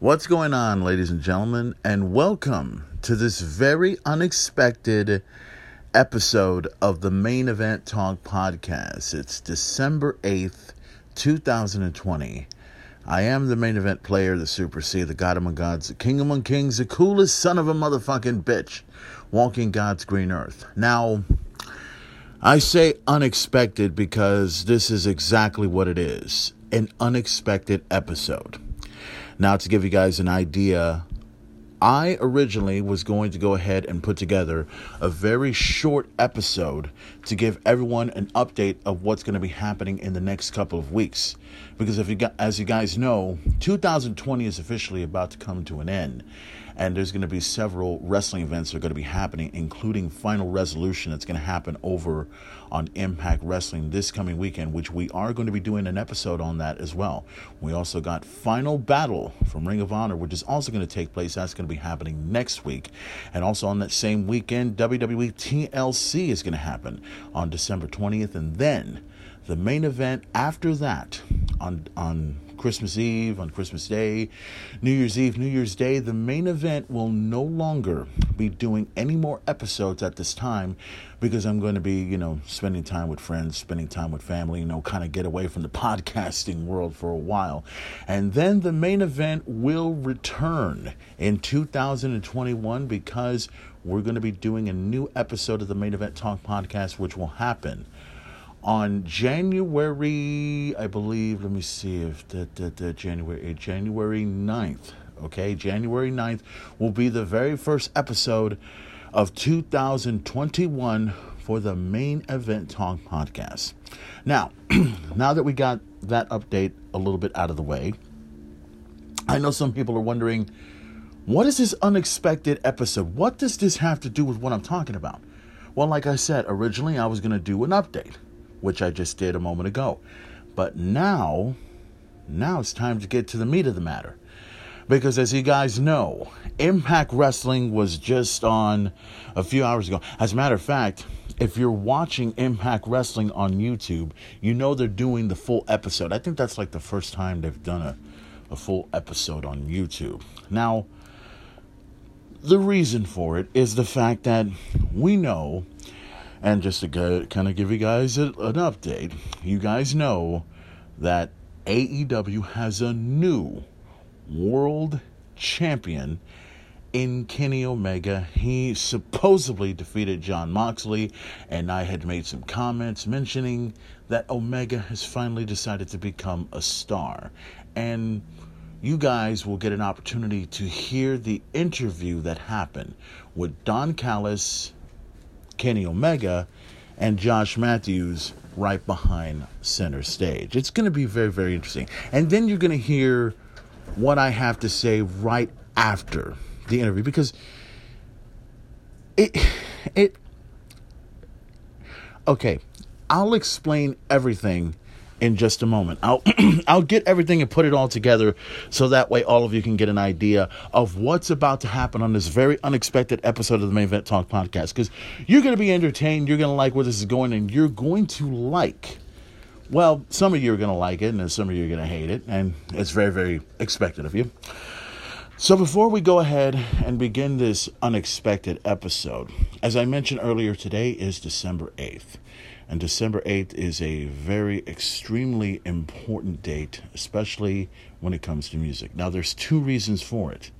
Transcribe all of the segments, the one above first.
What's going on, ladies and gentlemen, and welcome to this very unexpected episode of the Main Event Talk podcast. It's December 8th, 2020. I am the main event player, the Super C, the God among gods, the King among kings, the coolest son of a motherfucking bitch, walking God's green earth. Now, I say unexpected because this is exactly what it is an unexpected episode. Now, to give you guys an idea, I originally was going to go ahead and put together a very short episode to give everyone an update of what's going to be happening in the next couple of weeks. Because if you as you guys know, 2020 is officially about to come to an end and there's going to be several wrestling events that are going to be happening, including Final Resolution that's going to happen over on Impact Wrestling this coming weekend, which we are going to be doing an episode on that as well. We also got Final Battle from Ring of Honor, which is also going to take place. That's going to be happening next week. And also on that same weekend, WWE TLC is going to happen on December 20th. And then the main event after that on on Christmas Eve, on Christmas Day, New Year's Eve, New Year's Day, the main event will no longer be doing any more episodes at this time because I'm going to be, you know, spending time with friends, spending time with family, you know, kind of get away from the podcasting world for a while. And then the main event will return in 2021 because we're going to be doing a new episode of the Main Event Talk podcast, which will happen on January, I believe, let me see if that, that, that January, eh, January 9th, okay, January 9th will be the very first episode of 2021 for the main event talk podcast. Now, now that we got that update a little bit out of the way, I know some people are wondering, what is this unexpected episode? What does this have to do with what I'm talking about? Well, like I said, originally I was going to do an update which I just did a moment ago. But now, now it's time to get to the meat of the matter. Because as you guys know, Impact Wrestling was just on a few hours ago. As a matter of fact, if you're watching Impact Wrestling on YouTube, you know they're doing the full episode. I think that's like the first time they've done a, a full episode on YouTube. Now, the reason for it is the fact that we know and just to go, kind of give you guys a, an update, you guys know that AEW has a new world champion in Kenny Omega. He supposedly defeated Jon Moxley, and I had made some comments mentioning that Omega has finally decided to become a star. And you guys will get an opportunity to hear the interview that happened with Don Callis Kenny Omega and Josh Matthews right behind center stage. It's going to be very, very interesting. And then you're going to hear what I have to say right after the interview because it, it, okay, I'll explain everything in just a moment. I'll I'll get everything and put it all together so that way all of you can get an idea of what's about to happen on this very unexpected episode of the Main Event Talk podcast cuz you're going to be entertained, you're going to like where this is going and you're going to like well, some of you are going to like it and some of you are going to hate it and it's very very expected of you. So before we go ahead and begin this unexpected episode, as I mentioned earlier today is December 8th. And December 8th is a very extremely important date, especially when it comes to music. Now, there's two reasons for it.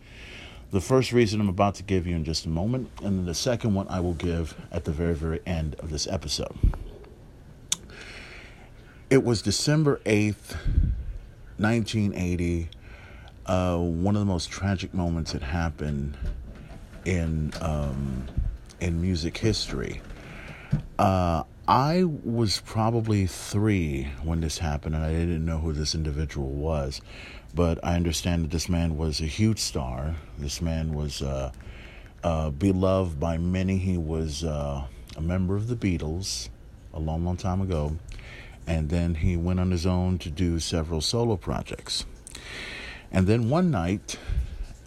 The first reason I'm about to give you in just a moment, and then the second one I will give at the very, very end of this episode. It was December 8th, 1980. Uh, one of the most tragic moments that happened in um, in music history. Uh, I was probably three when this happened, and I didn't know who this individual was. But I understand that this man was a huge star. This man was uh, uh, beloved by many. He was uh, a member of the Beatles a long, long time ago. And then he went on his own to do several solo projects. And then one night,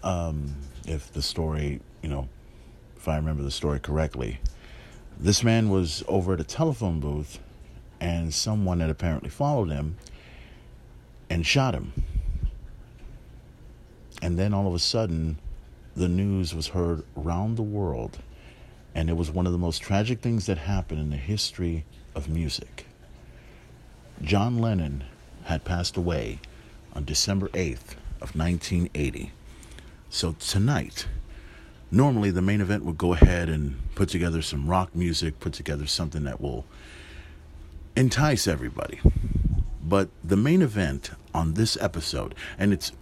um, if the story, you know, if I remember the story correctly, this man was over at a telephone booth, and someone had apparently followed him and shot him. And then all of a sudden, the news was heard around the world, and it was one of the most tragic things that happened in the history of music. John Lennon had passed away on December 8th of 1980. So tonight, normally the main event would go ahead and put together some rock music, put together something that will entice everybody. But the main event on this episode, and it's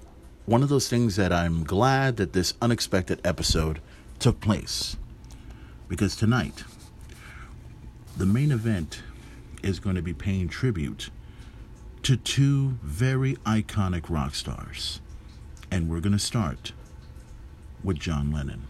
one of those things that I'm glad that this unexpected episode took place. Because tonight, the main event is going to be paying tribute to two very iconic rock stars. And we're going to start with John Lennon.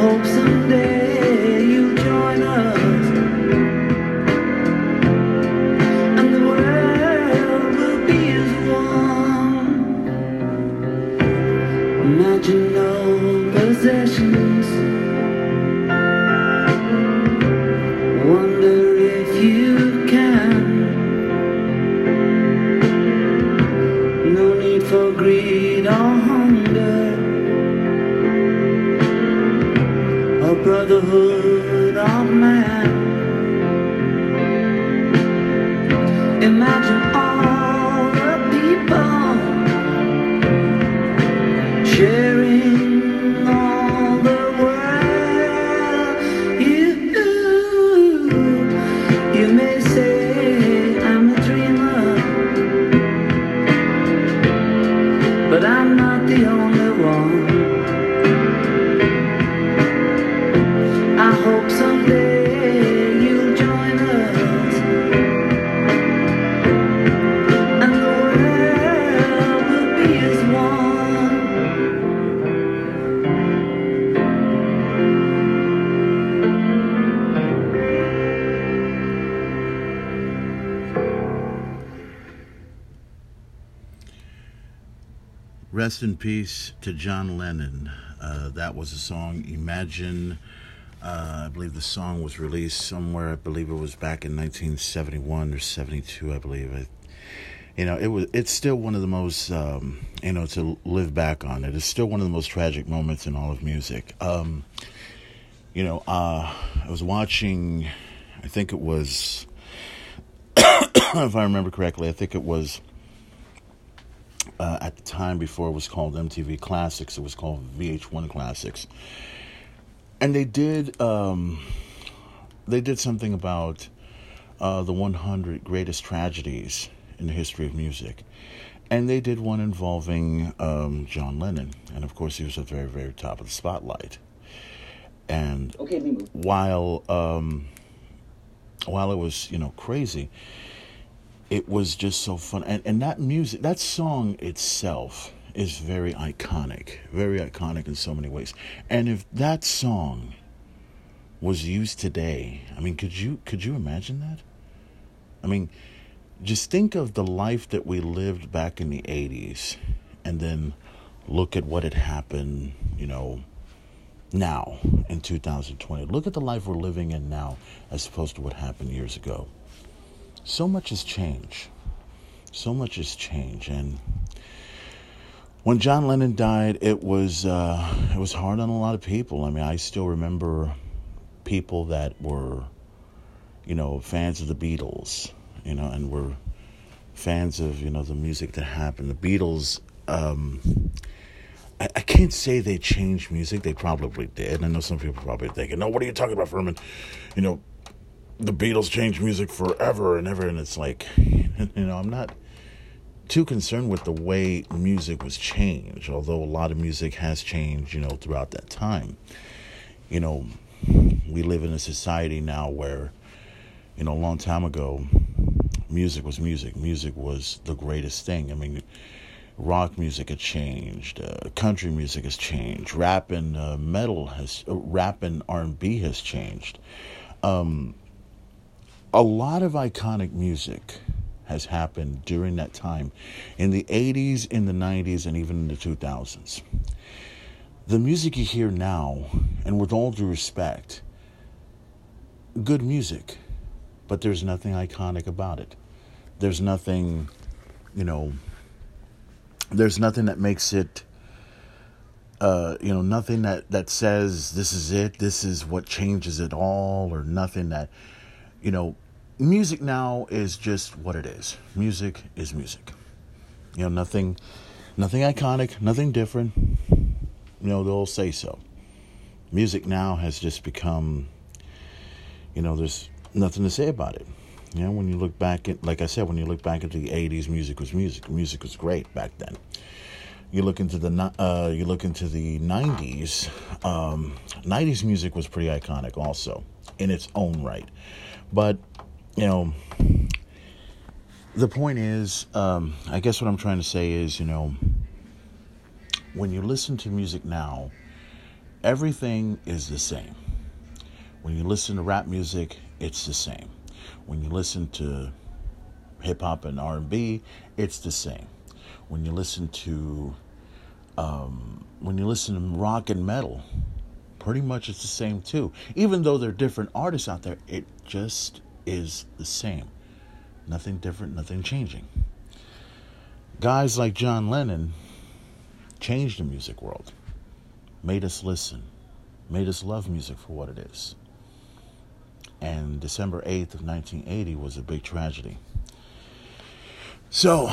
hope someday. Rest in peace to John Lennon. Uh, that was a song, Imagine. Uh, I believe the song was released somewhere. I believe it was back in 1971 or 72. I believe it. You know, it was. It's still one of the most. Um, you know, to live back on it. It's still one of the most tragic moments in all of music. Um, you know, uh, I was watching. I think it was. if I remember correctly, I think it was uh, at the time before it was called MTV Classics. It was called VH1 Classics, and they did um, they did something about uh, the 100 greatest tragedies in the history of music, and they did one involving um, John Lennon, and of course he was at the very very top of the spotlight. And okay, while um, while it was you know crazy it was just so fun and, and that music that song itself is very iconic, very iconic in so many ways. And if that song was used today, I mean, could you could you imagine that? I mean, just think of the life that we lived back in the 80s and then look at what had happened, you know, now in 2020. Look at the life we're living in now as opposed to what happened years ago. So much has changed. So much has changed and when John Lennon died, it was uh, it was hard on a lot of people. I mean, I still remember people that were, you know, fans of the Beatles, you know, and were fans of you know the music that happened. The Beatles. Um, I, I can't say they changed music. They probably did. I know some people probably thinking, "No, what are you talking about, Furman?" You know, the Beatles changed music forever and ever, and it's like, you know, I'm not too concerned with the way music was changed, although a lot of music has changed, you know, throughout that time. You know, we live in a society now where, you know, a long time ago, music was music. Music was the greatest thing. I mean, rock music has changed, uh, country music has changed, rap and uh, metal has, uh, rap and R and B has changed. Um, a lot of iconic music has happened during that time in the 80s, in the 90s, and even in the 2000s. The music you hear now, and with all due respect, good music, but there's nothing iconic about it. There's nothing, you know, there's nothing that makes it. Uh, you know, nothing that, that says this is it, this is what changes it all, or nothing that, you know, music now is just what it is. Music is music. You know, nothing nothing iconic, nothing different. You know, they'll say so. Music now has just become you know, there's nothing to say about it. You know, when you look back at like I said, when you look back into the 80s, music was music. Music was great back then. You look into the uh, you look into the 90s. Um, 90s music was pretty iconic also in its own right. But you know, the point is, um, I guess what I'm trying to say is, you know, when you listen to music now, everything is the same. When you listen to rap music, it's the same. When you listen to hip hop and R&B, it's the same. When you listen to um, when you listen to rock and metal, pretty much it's the same too. Even though there are different artists out there, it just is the same. Nothing different, nothing changing. Guys like John Lennon changed the music world, made us listen, made us love music for what it is. And December 8th of 1980 was a big tragedy. So,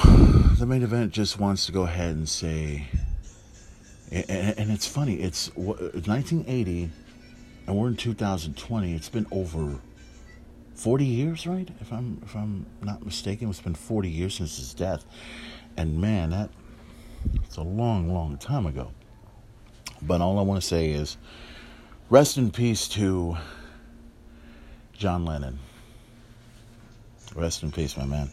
the main event just wants to go ahead and say, and it's funny, it's 1980, and we're in 2020. It's been over 40 years, right? If I'm if I'm not mistaken, it's been 40 years since his death. And man, that it's a long, long time ago. But all I want to say is rest in peace to John Lennon. Rest in peace, my man.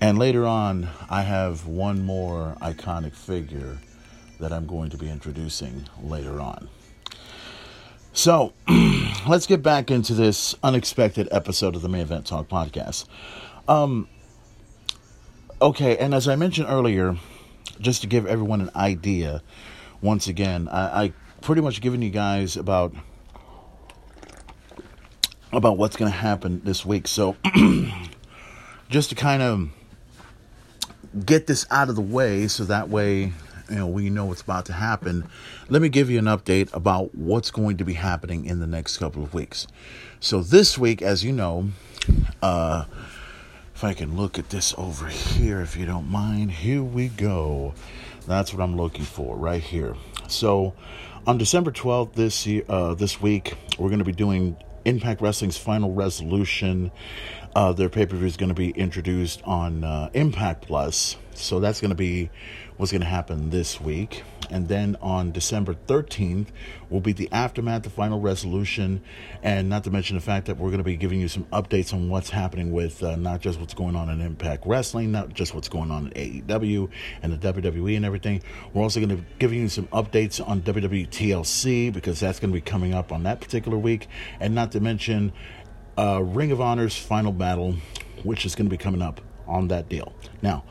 And later on, I have one more iconic figure that I'm going to be introducing later on. So, let's get back into this unexpected episode of the Main Event Talk podcast. Um, okay, and as I mentioned earlier, just to give everyone an idea, once again, I, I pretty much given you guys about about what's going to happen this week. So, just to kind of get this out of the way, so that way you know we know what's about to happen let me give you an update about what's going to be happening in the next couple of weeks. So this week as you know uh if i can look at this over here if you don't mind here we go. That's what i'm looking for right here. So on december 12th this year uh this week we're going to be doing impact wrestling's final resolution. Uh, their pay per view is going to be introduced on uh, Impact Plus, so that's going to be what's going to happen this week. And then on December 13th will be the aftermath, the final resolution, and not to mention the fact that we're going to be giving you some updates on what's happening with uh, not just what's going on in Impact Wrestling, not just what's going on in AEW and the WWE and everything. We're also going to be giving you some updates on WWE TLC because that's going to be coming up on that particular week, and not to mention uh, Ring of Honor's final battle, which is going to be coming up on that deal. Now,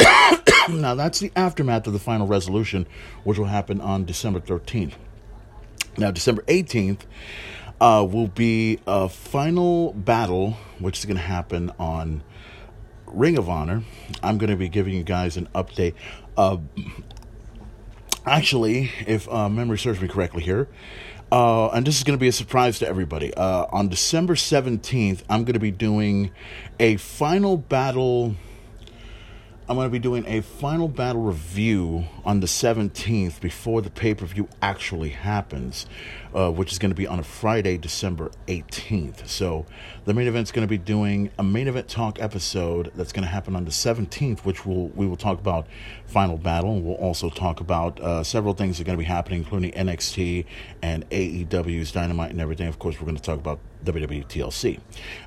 now that's the aftermath of the final resolution, which will happen on December 13th. Now, December 18th uh, will be a final battle, which is going to happen on Ring of Honor. I'm going to be giving you guys an update. Uh, actually, if uh, memory serves me correctly here, uh, and this is going to be a surprise to everybody. Uh, on December 17th, I'm going to be doing a final battle I'm going to be doing a final battle review on the 17th before the pay per view actually happens, uh, which is going to be on a Friday, December 18th. So, the main event's going to be doing a main event talk episode that's going to happen on the 17th, which will we will talk about final battle, we'll also talk about uh, several things that are going to be happening, including NXT and AEW's Dynamite and everything. Of course, we're going to talk about WWE TLC.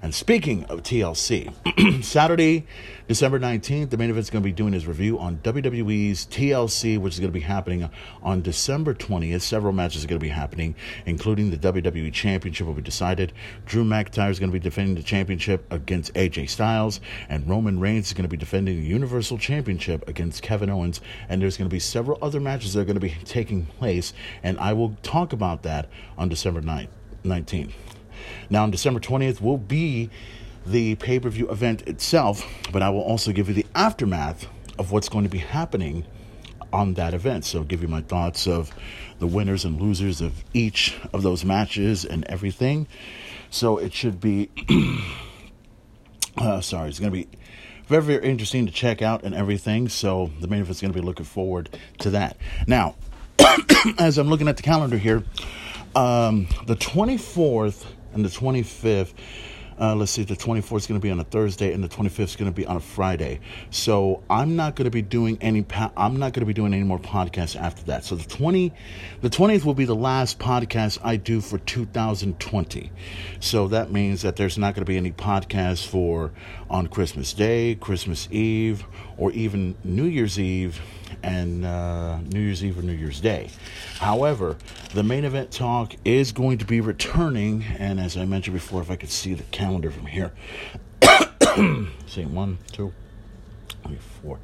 And speaking of TLC, Saturday, December 19th, the main event is going to be doing his review on WWE's TLC, which is going to be happening on December 20th. Several matches are going to be happening, including the WWE Championship will be decided. Drew McIntyre is going to be defending the championship against AJ Styles, and Roman Reigns is going to be defending the Universal Championship against Kevin Owens. And there's going to be several other matches that are going to be taking place, and I will talk about that on December 9th, 19th. Now, on December 20th will be the pay per view event itself, but I will also give you the aftermath of what's going to be happening on that event. So, I'll give you my thoughts of the winners and losers of each of those matches and everything. So, it should be, uh, sorry, it's going to be very, very interesting to check out and everything. So, the main event's going to be looking forward to that. Now, as I'm looking at the calendar here, um, the 24th and the 25th. Uh, let's see, the 24th is going to be on a Thursday, and the 25th is going to be on a Friday. So I'm not going to be doing any. Pa- I'm not going to be doing any more podcasts after that. So the 20, the 20th will be the last podcast I do for 2020. So that means that there's not going to be any podcasts for on Christmas Day, Christmas Eve, or even New Year's Eve and uh, New Year's Eve or New Year's Day. However, the main event talk is going to be returning, and as I mentioned before, if I could see the calendar from here, see one, two, three, four,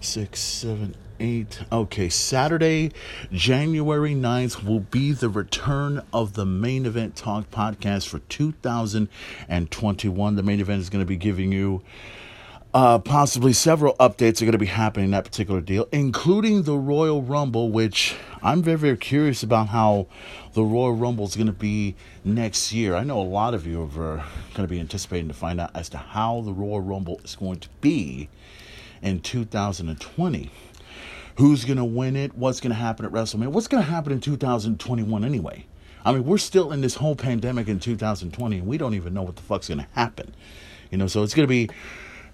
six, seven, eight. Okay, Saturday, January 9th will be the return of the main event talk podcast for 2021. The main event is going to be giving you uh, possibly several updates are going to be happening in that particular deal, including the Royal Rumble, which I'm very, very curious about how the Royal Rumble is going to be next year. I know a lot of you are going to be anticipating to find out as to how the Royal Rumble is going to be in 2020. Who's going to win it? What's going to happen at WrestleMania? What's going to happen in 2021 anyway? I mean, we're still in this whole pandemic in 2020, and we don't even know what the fuck's going to happen. You know, so it's going to be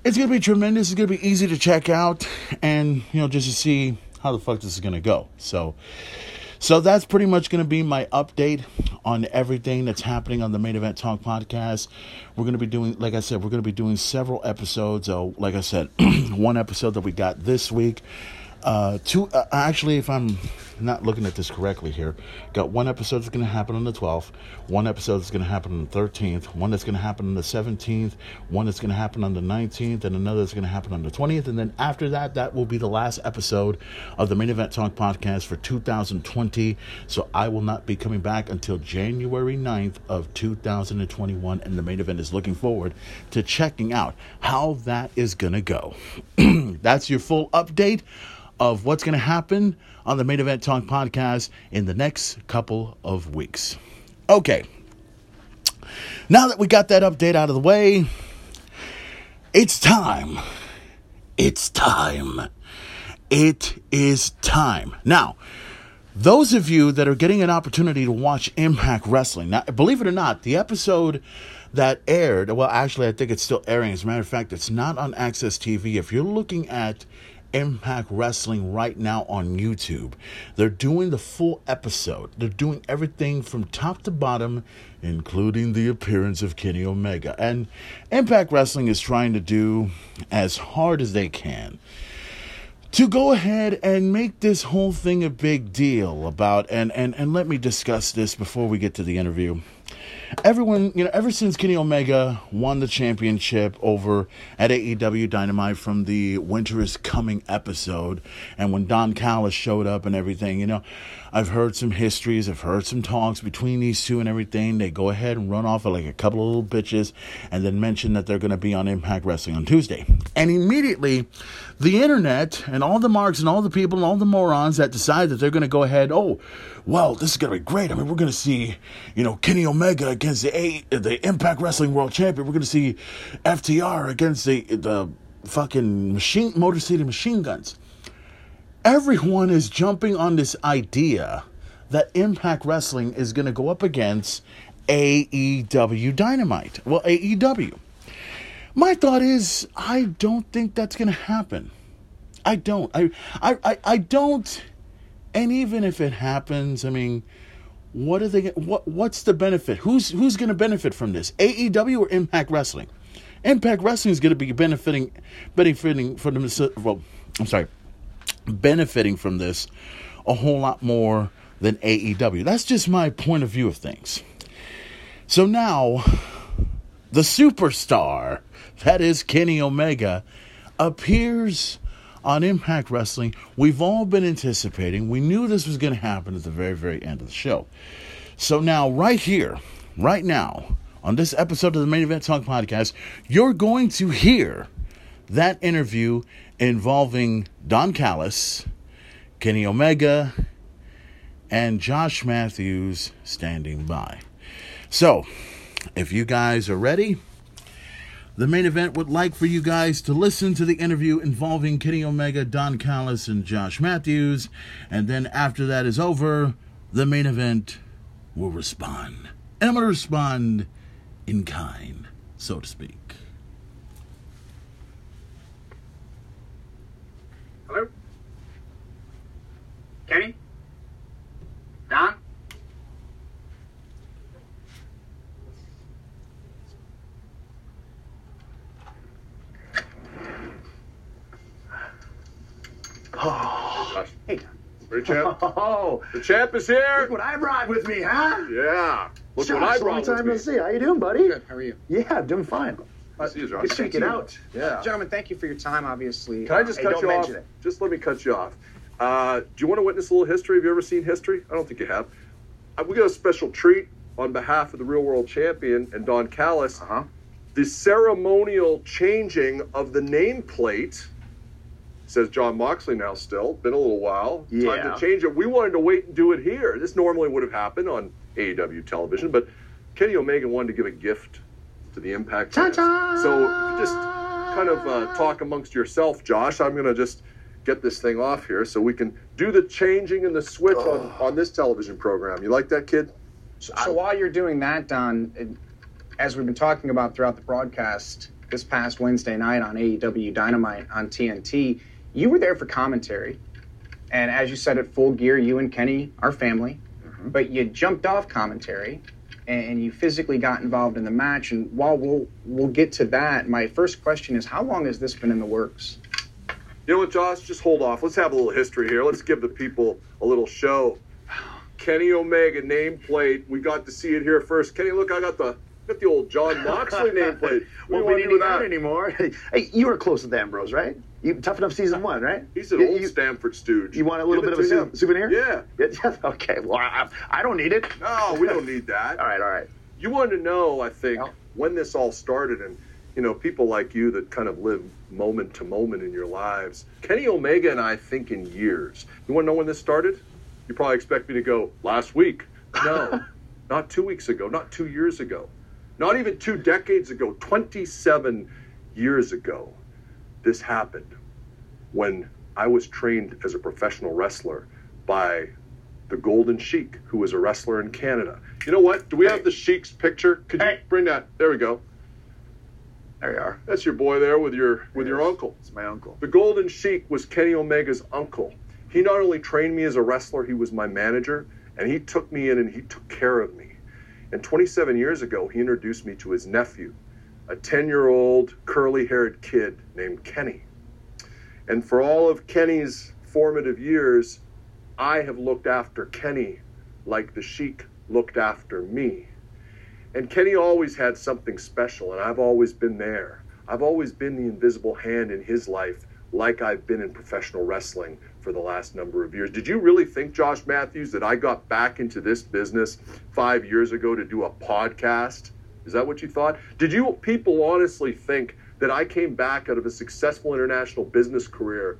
it's gonna be tremendous. It's gonna be easy to check out, and you know, just to see how the fuck this is gonna go. So, so that's pretty much gonna be my update on everything that's happening on the Main Event Talk podcast. We're gonna be doing, like I said, we're gonna be doing several episodes. Oh, like I said, one episode that we got this week. Uh, two, uh, actually, if I'm not looking at this correctly here, got one episode that's going to happen on the 12th, one episode that's going to happen on the 13th, one that's going to happen on the 17th, one that's going to happen on the 19th, and another that's going to happen on the 20th. And then after that, that will be the last episode of the Main Event Talk podcast for 2020. So I will not be coming back until January 9th of 2021. And the main event is looking forward to checking out how that is going to go. that's your full update of what's going to happen on the Main Event Talk podcast in the next couple of weeks. Okay. Now that we got that update out of the way, it's time. It's time. It is time. Now, those of you that are getting an opportunity to watch Impact Wrestling, now, believe it or not, the episode that aired, well, actually, I think it's still airing. As a matter of fact, it's not on AXS TV. If you're looking at Impact Wrestling right now on YouTube. They're doing the full episode. They're doing everything from top to bottom, including the appearance of Kenny Omega. And Impact Wrestling is trying to do as hard as they can to go ahead and make this whole thing a big deal about and and and let me discuss this before we get to the interview everyone, you know, ever since Kenny Omega won the championship over at AEW Dynamite from the Winter is Coming episode, and when Don Callis showed up and everything, you know, I've heard some histories, I've heard some talks between these two and everything. They go ahead and run off of like a couple of little bitches and then mention that they're going to be on Impact Wrestling on Tuesday. And immediately, the internet and all the marks and all the people and all the morons that decide that they're going to go ahead, oh, well, this is going to be great. I mean, we're going to see, you know, Kenny Omega against the A, the Impact Wrestling World Champion. We're going to see FTR against the the fucking machine Motor City Machine Guns. Everyone is jumping on this idea that Impact Wrestling is going to go up against AEW Dynamite. Well, AEW. My thought is, I don't think that's going to happen. I don't. I, I, I, I don't and even if it happens, I mean, what are they? What what's the benefit? Who's who's going to benefit from this? AEW or Impact Wrestling? Impact Wrestling is going to be benefiting, benefiting from this. Well, I'm sorry, benefiting from this a whole lot more than AEW. That's just my point of view of things. So now, the superstar that is Kenny Omega appears on Impact Wrestling, we've all been anticipating. We knew this was going to happen at the very, very end of the show. So now, right here, right now, on this episode of the Main Event Talk podcast, you're going to hear that interview involving Don Callis, Kenny Omega, and Josh Matthews standing by. So, if you guys are ready, the main event would like for you guys to listen to the interview involving Kenny Omega, Don Callis, and Josh Matthews. And then after that is over, the main event will respond. And I'm going to respond in kind, so to speak. Hello? Kenny? Don? Oh, Hey, Hey, champ. Oh, The champ is here. look what I brought with me, huh? Yeah. Look Josh, what I brought. long brought time with no me. see. How you doing, buddy? Good. How are you? Yeah, I'm doing fine. Good to see you, Josh. Good to check it out. Yeah. Gentlemen, thank you for your time, obviously. Can I just Hey, cut don't you off? it. Just let me cut you off. Uh, do you want to witness a little history? Have you ever seen history? I don't think you have. Uh, we got a special treat on behalf of the real world champion and Don Callis. Uh huh. The ceremonial changing of the nameplate. Says Jon Moxley now still. Been a little while. Yeah. Time to change it. We wanted to wait and do it here. This normally would have happened on AEW television, but Kenny Omega wanted to give a gift to the Impact. Ta-ta! So if you just kind of uh, talk amongst yourself, Josh, I'm going to just get this thing off here so we can do the changing and the switch on, on this television program. You like that, kid? So, so while you're doing that, Don, it- as we've been talking about throughout the broadcast, this past Wednesday night on AEW Dynamite on TNT, you were there for commentary. And as you said, at full gear, you and Kenny are family. Mm-hmm. But you jumped off commentary and you physically got involved in the match. And while we'll, we'll get to that, my first question is how long has this been in the works? You know what, Josh? Just hold off. Let's have a little history here. Let's give the people a little show. Kenny Omega nameplate. We got to see it here first. Kenny, look, I got the got the old Jon Moxley nameplate. well, we didn't need that that? anymore. Hey, you were close with Ambrose, right? You tough enough season one, right? He's an You- old you, Stamford stooge. You want a little Give bit of a him. souvenir? Yeah. Yeah. Okay. Well, I, I don't need it. No, we don't need that. All right. All right. You wanted to know, I think, Yeah. when this all started, and you know, people like you that kind of live moment to moment in your lives. Kenny Omega and I think in years. You want to know when this started? You probably expect me to go last week. No, not two weeks ago, not two years ago, not even two decades ago. Twenty-seven years ago, this happened when I was trained as a professional wrestler by the Golden Sheik, who was a wrestler in Canada. You know what? Do we have the Sheik's picture? Could you bring that? There we go. There you are. That's your boy there with your with your Yes. uncle. It's my uncle. The Golden Sheik was Kenny Omega's uncle. He not only trained me as a wrestler, he was my manager, and he took me in and he took care of me. And 27 years ago, he introduced me to his nephew, a 10 year old curly haired kid named Kenny. And for all of Kenny's formative years, I have looked after Kenny like the Sheik looked after me. And Kenny always had something special, and I've always been there. I've always been the invisible hand in his life, like I've been in professional wrestling for the last number of years. Did you really think, Josh Matthews, that I got back into this business five years ago to do a podcast? Is that what you thought? Did you people honestly think that I came back out of a successful international business career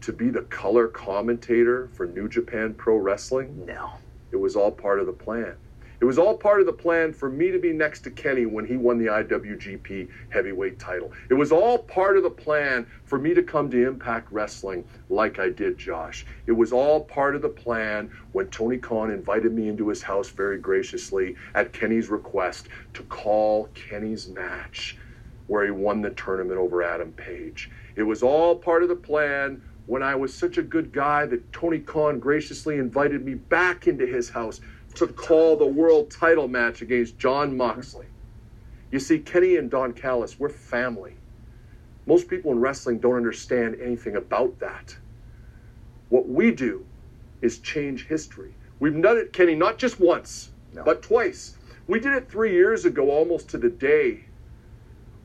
to be the color commentator for New Japan Pro Wrestling? No. It was all part of the plan. It was all part of the plan for me to be next to Kenny when he won the IWGP heavyweight title. It was all part of the plan for me to come to Impact Wrestling like I did, Josh. It was all part of the plan when Tony Khan invited me into his house very graciously at Kenny's request to call Kenny's match where he won the tournament over Adam Page. It was all part of the plan when I was such a good guy that Tony Khan graciously invited me back into his house to call the world title match against Jon Moxley. You see, Kenny and Don Callis, we're family. Most people in wrestling don't understand anything about that. What we do is change history. We've done it, Kenny, not just once, No. but twice. We did it three years ago, almost to the day,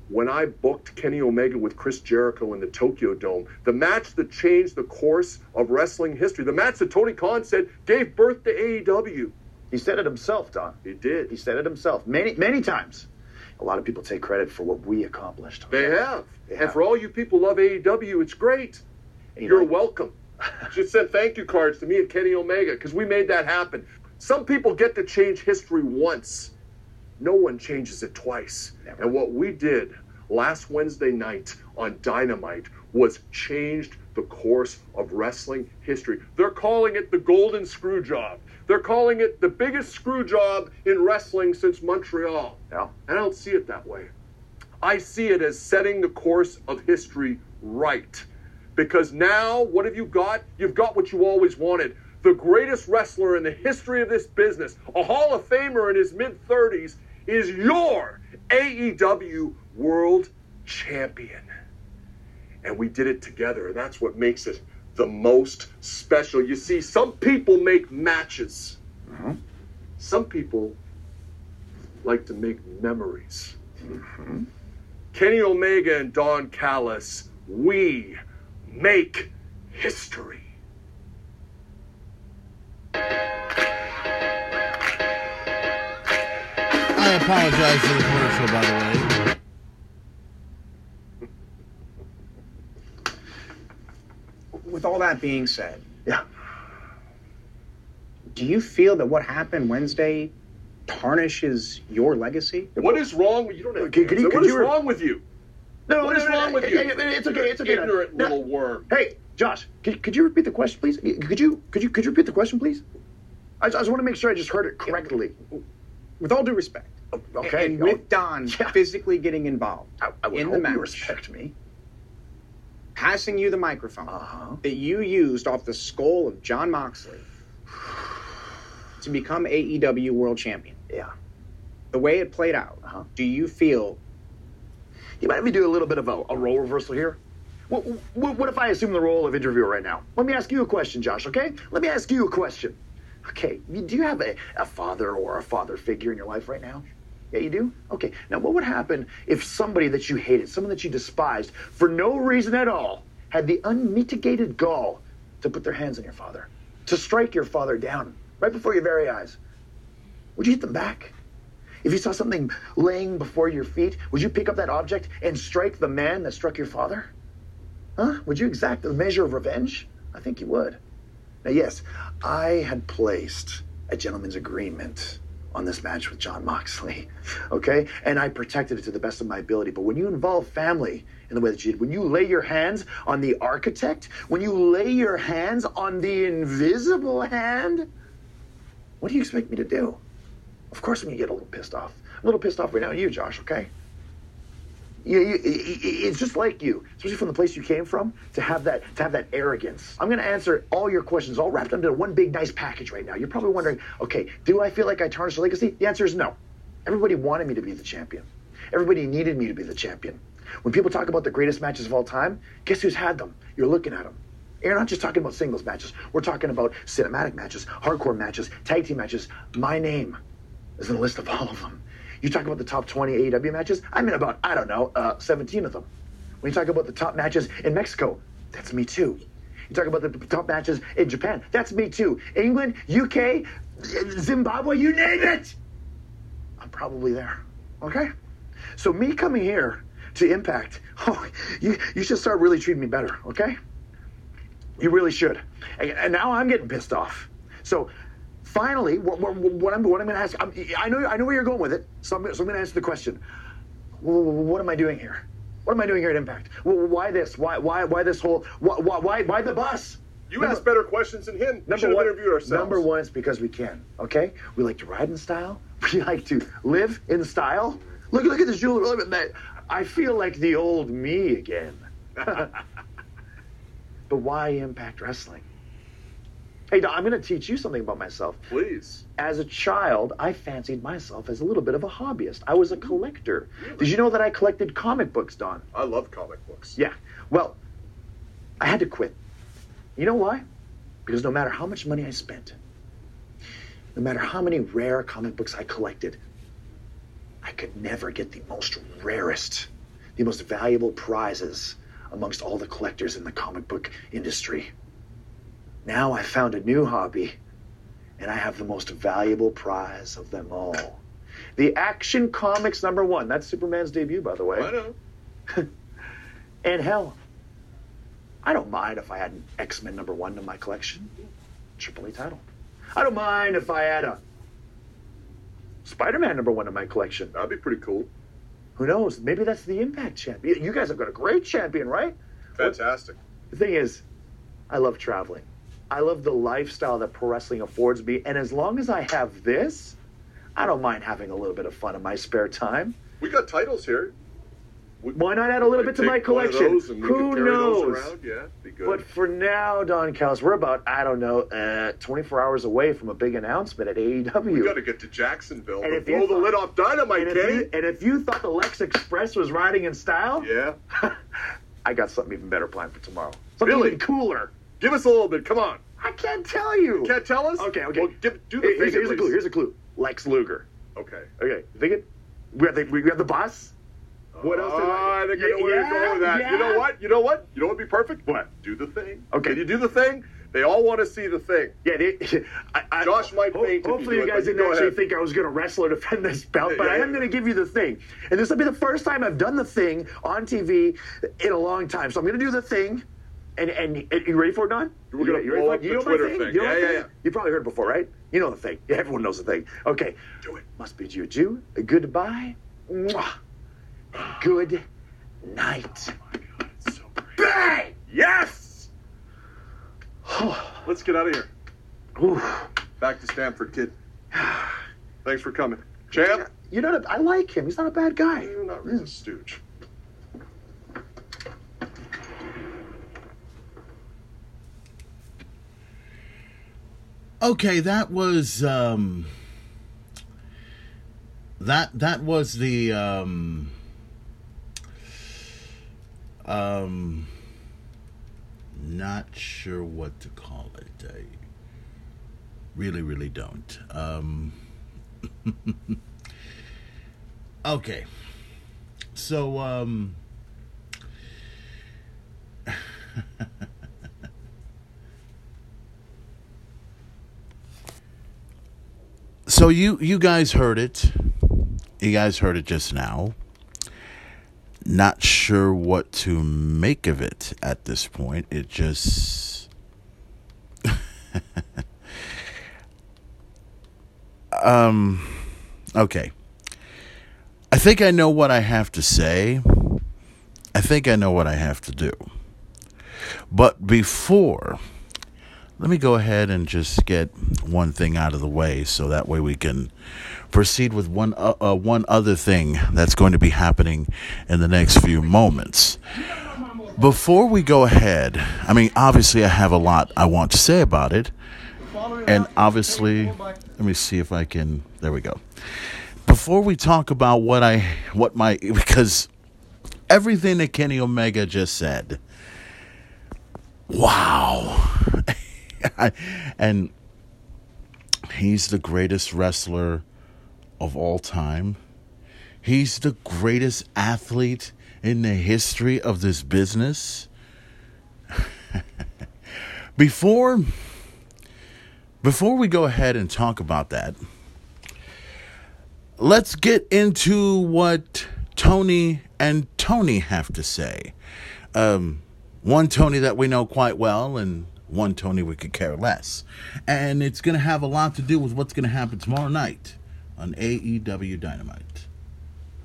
when I booked Kenny Omega with Chris Jericho in the Tokyo Dome, the match that changed the course of wrestling history, the match that Tony Khan said gave birth to AEW. He said it himself, Don. He did. He said it himself many, many times. A lot of people take credit for what we accomplished. They have. They And for all you people who love AEW, it's great. And You're welcome. Just send thank you cards to me and Kenny Omega because we made that happen. Some people get to change history once. No one changes it twice. Never. And what we did last Wednesday night on Dynamite was changed the course of wrestling history. They're calling it the golden screw job. They're calling it the biggest screw job in wrestling since Montreal. Yeah. And I don't see it that way. I see it as setting the course of history right. Because now, what have you got? You've got what you always wanted. The greatest wrestler in the history of this business, a Hall of Famer in his mid 30s, is your AEW World Champion. And we did it together. And that's what makes it the most special. You see, some people make matches, uh-huh. some people like to make memories. Mm-hmm. Kenny Omega and Don Callis, we make history. I apologize for the commercial, by the way. With all that being said, Yeah. do you feel that what happened Wednesday tarnishes your legacy? What is wrong with you? Don't have Could- could you- What could is you- wong with you? No, What no, is no, no, wrong with you? It's okay. It's okay. Ignorant No. little worm. Hey, Josh, could, could you repeat the question, please? Could you could you could you repeat the question, please? I just, I just want to make sure I just heard it correctly. With all due respect, oh, Okay. and with Don Yeah. physically getting involved I, I would in hope the match, you respect me. Passing you the microphone Uh-huh. that you used off the skull of Jon Moxley to become AEW World Champion. Yeah. The way it played out, Uh-huh. do you feel You might if me do a little bit of a, a role reversal here? What, what, what if I assume the role of interviewer right now? Let me ask you a question, Josh, okay? Let me ask you a question. Okay, do you have a, a father or a father figure in your life right now? Yeah, you do? Okay, now what would happen if somebody that you hated, someone that you despised, for no reason at all, had the unmitigated gall to put their hands on your father, to strike your father down right before your very eyes? Would you hit them back? If you saw something laying before your feet, would you pick up that object and strike the man that struck your father? Huh? Would you exact the measure of revenge? I think you would. Now, yes, I had placed a gentleman's agreement on this match with Jon Moxley, okay? And I protected it to the best of my ability. But when you involve family in the way that you did, when you lay your hands on the architect, when you lay your hands on the invisible hand, what do you expect me to do? Of course, I'm gonna get a little pissed off. I'm a little pissed off right now at you, Josh, okay? You, you, it's just like you, especially from the place you came from, to have that to have that arrogance. I'm going to answer all your questions, all wrapped up into one big nice package right now. You're probably wondering, okay, do I feel like I tarnished the legacy? The answer is no. Everybody wanted me to be the champion. Everybody needed me to be the champion. When people talk about the greatest matches of all time, guess who's had them? You're looking at them. You're not just talking about singles matches. We're talking about cinematic matches, hardcore matches, tag team matches. My name is in the list of all of them. You talk about the top 20 AEW matches, I'm in about, I don't know, uh, 17 of them. When you talk about the top matches in Mexico, that's me too. You talk about the top matches in Japan, that's me too. England, UK, Zimbabwe, you name it. I'm probably there. Okay? So me coming here to Impact, oh, you, you should start really treating me better, okay? You really should. And, and now I'm getting pissed off. So finally, what, what, what I'm, what I'm going to ask, I'm, i know, I know where you're going with it, so I'm, so I'm going to answer the question. What am I doing here? What am I doing here at Impact? Why this? Why, why, why this whole? Why, why, why the bus? You number, ask better questions than him. We should have interviewed ourselves. Number one, it's because we can. Okay, we like to ride in style. We like to live in style. Look, look at this jewelry. Look at that. I feel like the old me again. but why Impact Wrestling? Hey, Don, I'm going to teach you something about myself. Please. As a child, I fancied myself as a little bit of a hobbyist. I was a collector. Really? Did you know that I collected comic books, Don? I love comic books. Yeah. Well, I had to quit. You know why? Because no matter how much money I spent, no matter how many rare comic books I collected, I could never get the most rarest, the most valuable prizes amongst all the collectors in the comic book industry. Now I found a new hobby, and I have the most valuable prize of them all. The Action Comics number one. That's Superman's debut, by the way. I know. and hell, I don't mind if I had an X Men number one to my collection. Triple A title. I don't mind if I had a Spider Man number one in my collection. That'd be pretty cool. Who knows? Maybe that's the Impact champion. You guys have got a great champion, right? Fantastic. The thing is, I love traveling. I love the lifestyle that pro wrestling affords me. And as long as I have this, I don't mind having a little bit of fun in my spare time. We got titles here. We, Why not add a little bit to my collection? Who knows? Yeah, but for now, Don Callis, we're about, I don't know, uh, 24 hours away from a big announcement at AEW. We got to get to Jacksonville and blow the lid off Dynamite, and If you, and if you thought the Lex Express was riding in style, yeah, I got something even better planned for tomorrow. Something really? even cooler. Give us a little bit. Come on. I can't tell you. You can't tell us? Okay, okay. Well, give, do the here's, thing, here's a clue. Here's a clue. Lex Luger. Okay. Okay. Think it. We have the we have the boss. What else? Oh, I think I know where yeah, you're going with that. Yeah. You know what? You know what? You know what would be perfect? What? Do the thing. Okay. Can you do the thing? They all want to see the thing. Yeah, they, I, I, Josh might ho- faint. Hopefully, you, you guys didn't actually ahead. think I was going to wrestle or defend this belt, but Yeah, I am going to give you the thing. And this will be the first time I've done the thing on TV in a long time. So I'm going to do the thing. And, and, and you ready for it, Don? We're gonna you for up the You know Twitter thing? thing. You know Yeah, yeah, thing? yeah. You probably heard it before, right? You know the thing. Yeah, everyone knows the thing. Okay. Do it. Must be you. A goodbye. Mwah. Good night. Oh my god, it's so great. Bang! Yes! Let's get out of here. Ooh. Back to Stamford, kid. Thanks for coming. Champ? You know, I like him. He's not a bad guy. You're not really a stooge. Okay, that was um that that was the um um not sure what to call it. I really really don't. Um Okay. So um so you you guys heard it. You guys heard it just now. Not sure what to make of it at this point. It just um okay. I think i know what i have to say. I think i know what i have to do. But before let me go ahead and just get one thing out of the way so that way we can proceed with one uh, uh, one other thing that's going to be happening in the next few moments. Before we go ahead, I mean, obviously, I have a lot I want to say about it. And obviously, let me see if I can. There we go. Before we talk about what I, what my, because everything that Kenny Omega just said, wow. and he's the greatest wrestler of all time. He's the greatest athlete in the history of this business. before before we go ahead and talk about that, let's get into what Tony and Tony have to say. Um, one Tony that we know quite well, and one Tony we could care less. And it's going to have a lot to do with what's going to happen tomorrow night on AEW Dynamite.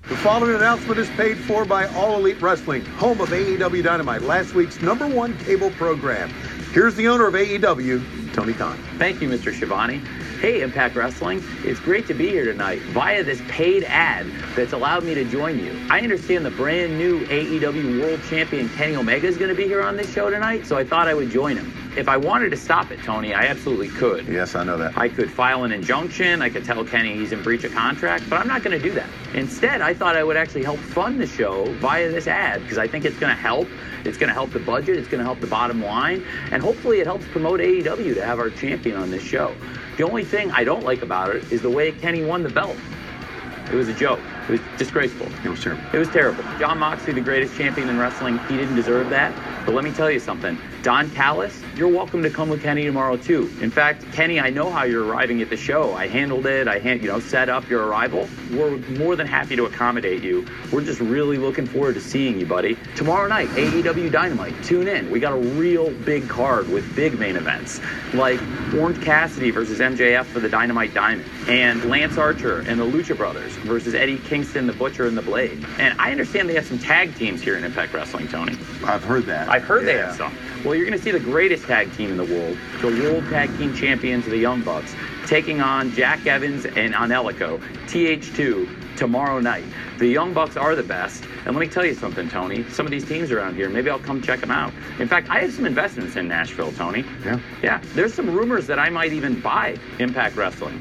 The following announcement is paid for by All Elite Wrestling, home of AEW Dynamite, last week's number one cable program. Here's the owner of AEW, Tony Khan. Thank you, Mr. Schiavone. Hey, Impact Wrestling. It's great to be here tonight via this paid ad that's allowed me to join you. I understand the brand new AEW World Champion Kenny Omega is going to be here on this show tonight, so I thought I would join him. If I wanted to stop it, Tony, I absolutely could. Yes, I know that. I could file an injunction. I could tell Kenny he's in breach of contract, but I'm not going to do that. Instead, I thought I would actually help fund the show via this ad because I think it's going to help. It's going to help the budget. It's going to help the bottom line. And hopefully, it helps promote AEW to have our champion on this show. The only thing I don't like about it is the way Kenny won the belt. It was a joke. It was disgraceful. It was terrible. It was terrible. Jon Moxley, the greatest champion in wrestling, he didn't deserve that. But let me tell you something. Don Callis, you're welcome to come with Kenny tomorrow too. In fact, Kenny, I know how you're arriving at the show. I handled it. I hand, you know, set up your arrival. We're more than happy to accommodate you. We're just really looking forward to seeing you, buddy. Tomorrow night, AEW Dynamite. Tune in. We got a real big card with big main events like Orange Cassidy versus MJF for the Dynamite Diamond, and Lance Archer and the Lucha Brothers versus Eddie Kingston, the Butcher, and the Blade. And I understand they have some tag teams here in Impact Wrestling, Tony. I've heard that. I've heard they have some. Well, you're going to see the greatest tag team in the world, the World Tag Team Champions, the Young Bucks, taking on Jack Evans and Angelico, TH2, tomorrow night. The Young Bucks are the best. And let me tell you something, Tony. Some of these teams around here, maybe I'll come check them out. In fact, I have some investments in Nashville, Tony. Yeah? Yeah, there's some rumors that I might even buy Impact Wrestling.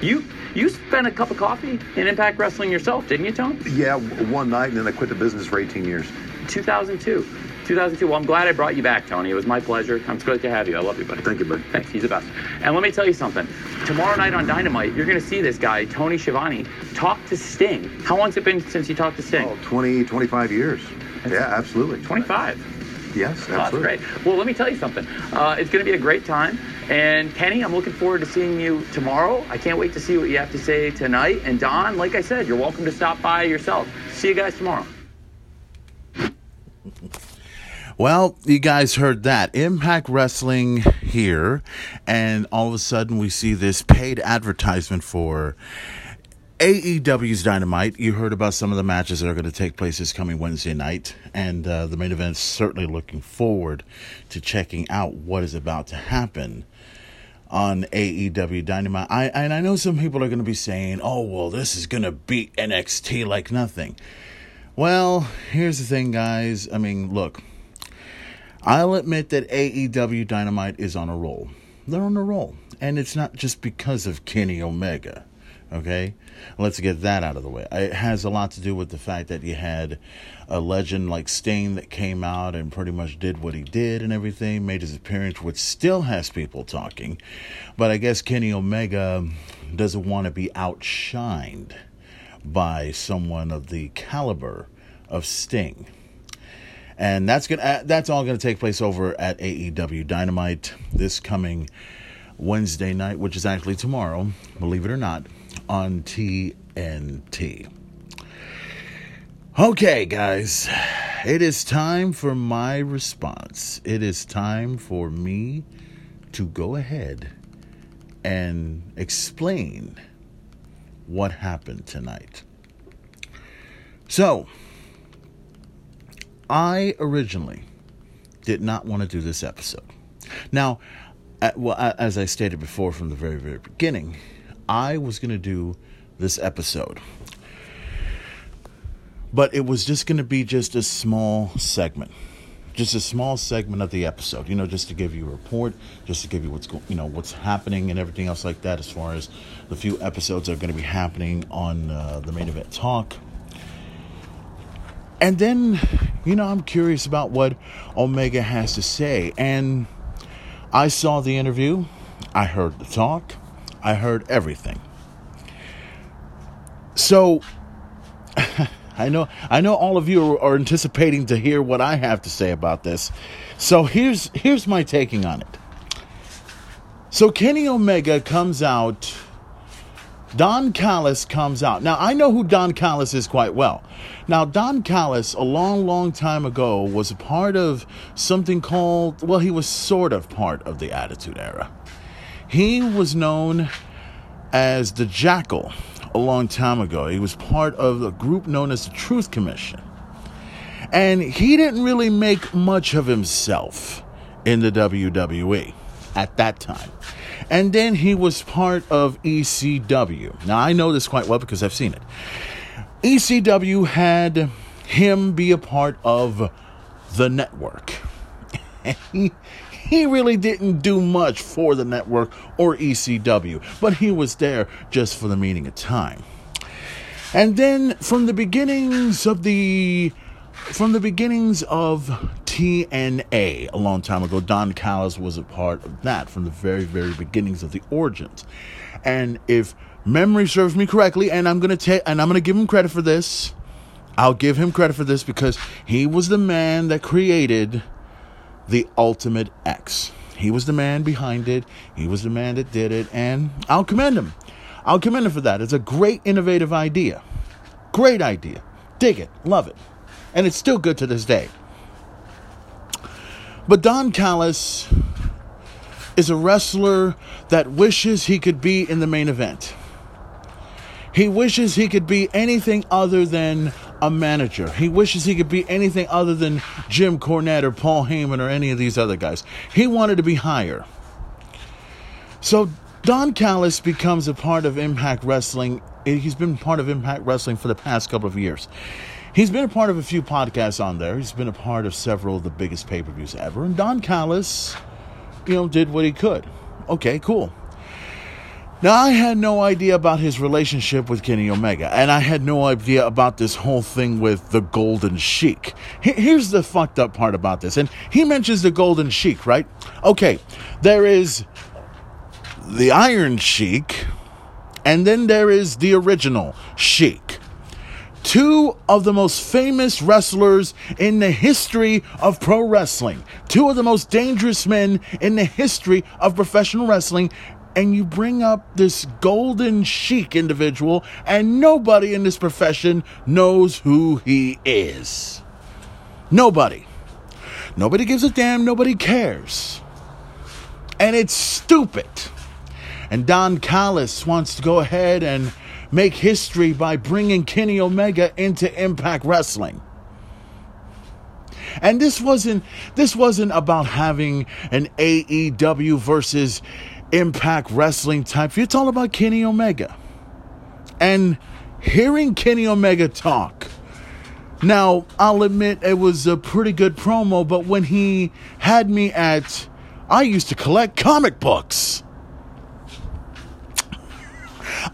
You you spent a cup of coffee in Impact Wrestling yourself, didn't you, Tony? Yeah, one night, and then I quit the business for 18 years. 2002. 2002. Well, I'm glad I brought you back, Tony. It was my pleasure. I'm great to have you. I love you, buddy. Thank you, buddy. Thanks. He's the best. And let me tell you something. Tomorrow night on Dynamite, you're going to see this guy, Tony Schiavone, talk to Sting. How long's it been since you talked to Sting? Oh, 20, 25 years. Yeah, absolutely. 25. Yes, Oh, that's great. Well, let me tell you something. Uh, it's going to be a great time. And Kenny, I'm looking forward to seeing you tomorrow. I can't wait to see what you have to say tonight. And Don, like I said, you're welcome to stop by yourself. See you guys tomorrow. Well, you guys heard that. Impact Wrestling here, and all of a sudden we see this paid advertisement for AEW's Dynamite. You heard about some of the matches that are going to take place this coming Wednesday night, and uh, the main event's certainly looking forward to checking out what is about to happen on AEW Dynamite. I and I know some people are going to be saying, "Oh, well, this is going to beat NXT like nothing." Well, here's the thing, guys. I mean, look. I'll admit that AEW Dynamite is on a roll. They're on a roll. And it's not just because of Kenny Omega. Okay? Let's get that out of the way. It has a lot to do with the fact that you had a legend like Sting that came out and pretty much did what he did and everything, made his appearance, which still has people talking. But I guess Kenny Omega doesn't want to be outshined by someone of the caliber of Sting and that's gonna uh, that's all gonna take place over at AEW Dynamite this coming Wednesday night, which is actually tomorrow, believe it or not, on TNT. Okay, guys, it is time for my response. It is time for me to go ahead and explain what happened tonight. So, I originally did not want to do this episode. Now, as I stated before from the very, very beginning, I was going to do this episode. But it was just going to be just a small segment. Just a small segment of the episode, you know, just to give you a report, just to give you what's going, you know, what's happening and everything else like that. As far as the few episodes that are going to be happening on uh, the main event talk, and then, you know, I'm curious about what Omega has to say. And I saw the interview, I heard the talk, I heard everything. So I know I know all of you are, anticipating to hear what I have to say about this. So here's here's my taking on it. So Kenny Omega comes out Don Callis comes out. Now, I know who Don Callis is quite well. Now, Don Callis, a long, long time ago, was a part of something called, well, he was sort of part of the Attitude Era. He was known as the Jackal a long time ago. He was part of a group known as the Truth Commission. And he didn't really make much of himself in the WWE at that time. And then he was part of ECW. Now, I know this quite well because I've seen it. ECW had him be a part of the network. he, he really didn't do much for the network or ECW, but he was there just for the meaning of time. And then from the beginnings of the from the beginnings of TNA a long time ago, Don Callis was a part of that from the very, very beginnings of the origins. And if memory serves me correctly, and I'm gonna take and I'm gonna give him credit for this, I'll give him credit for this because he was the man that created the Ultimate X. He was the man behind it. He was the man that did it, and I'll commend him. I'll commend him for that. It's a great, innovative idea. Great idea. Dig it. Love it and it's still good to this day. But Don Callis is a wrestler that wishes he could be in the main event. He wishes he could be anything other than a manager. He wishes he could be anything other than Jim Cornette or Paul Heyman or any of these other guys. He wanted to be higher. So Don Callis becomes a part of Impact Wrestling. He's been part of Impact Wrestling for the past couple of years. He's been a part of a few podcasts on there. He's been a part of several of the biggest pay per views ever. And Don Callis, you know, did what he could. Okay, cool. Now, I had no idea about his relationship with Kenny Omega, and I had no idea about this whole thing with the Golden Sheik. Here's the fucked up part about this, and he mentions the Golden Sheik, right? Okay, there is the Iron Sheik, and then there is the original Sheik two of the most famous wrestlers in the history of pro wrestling, two of the most dangerous men in the history of professional wrestling, and you bring up this golden sheik individual, and nobody in this profession knows who he is. Nobody. Nobody gives a damn, nobody cares. And it's stupid. And Don Callis wants to go ahead and make history by bringing Kenny Omega into Impact Wrestling. And this wasn't this wasn't about having an AEW versus Impact Wrestling type. It's all about Kenny Omega. And hearing Kenny Omega talk. Now, I'll admit it was a pretty good promo, but when he had me at I used to collect comic books.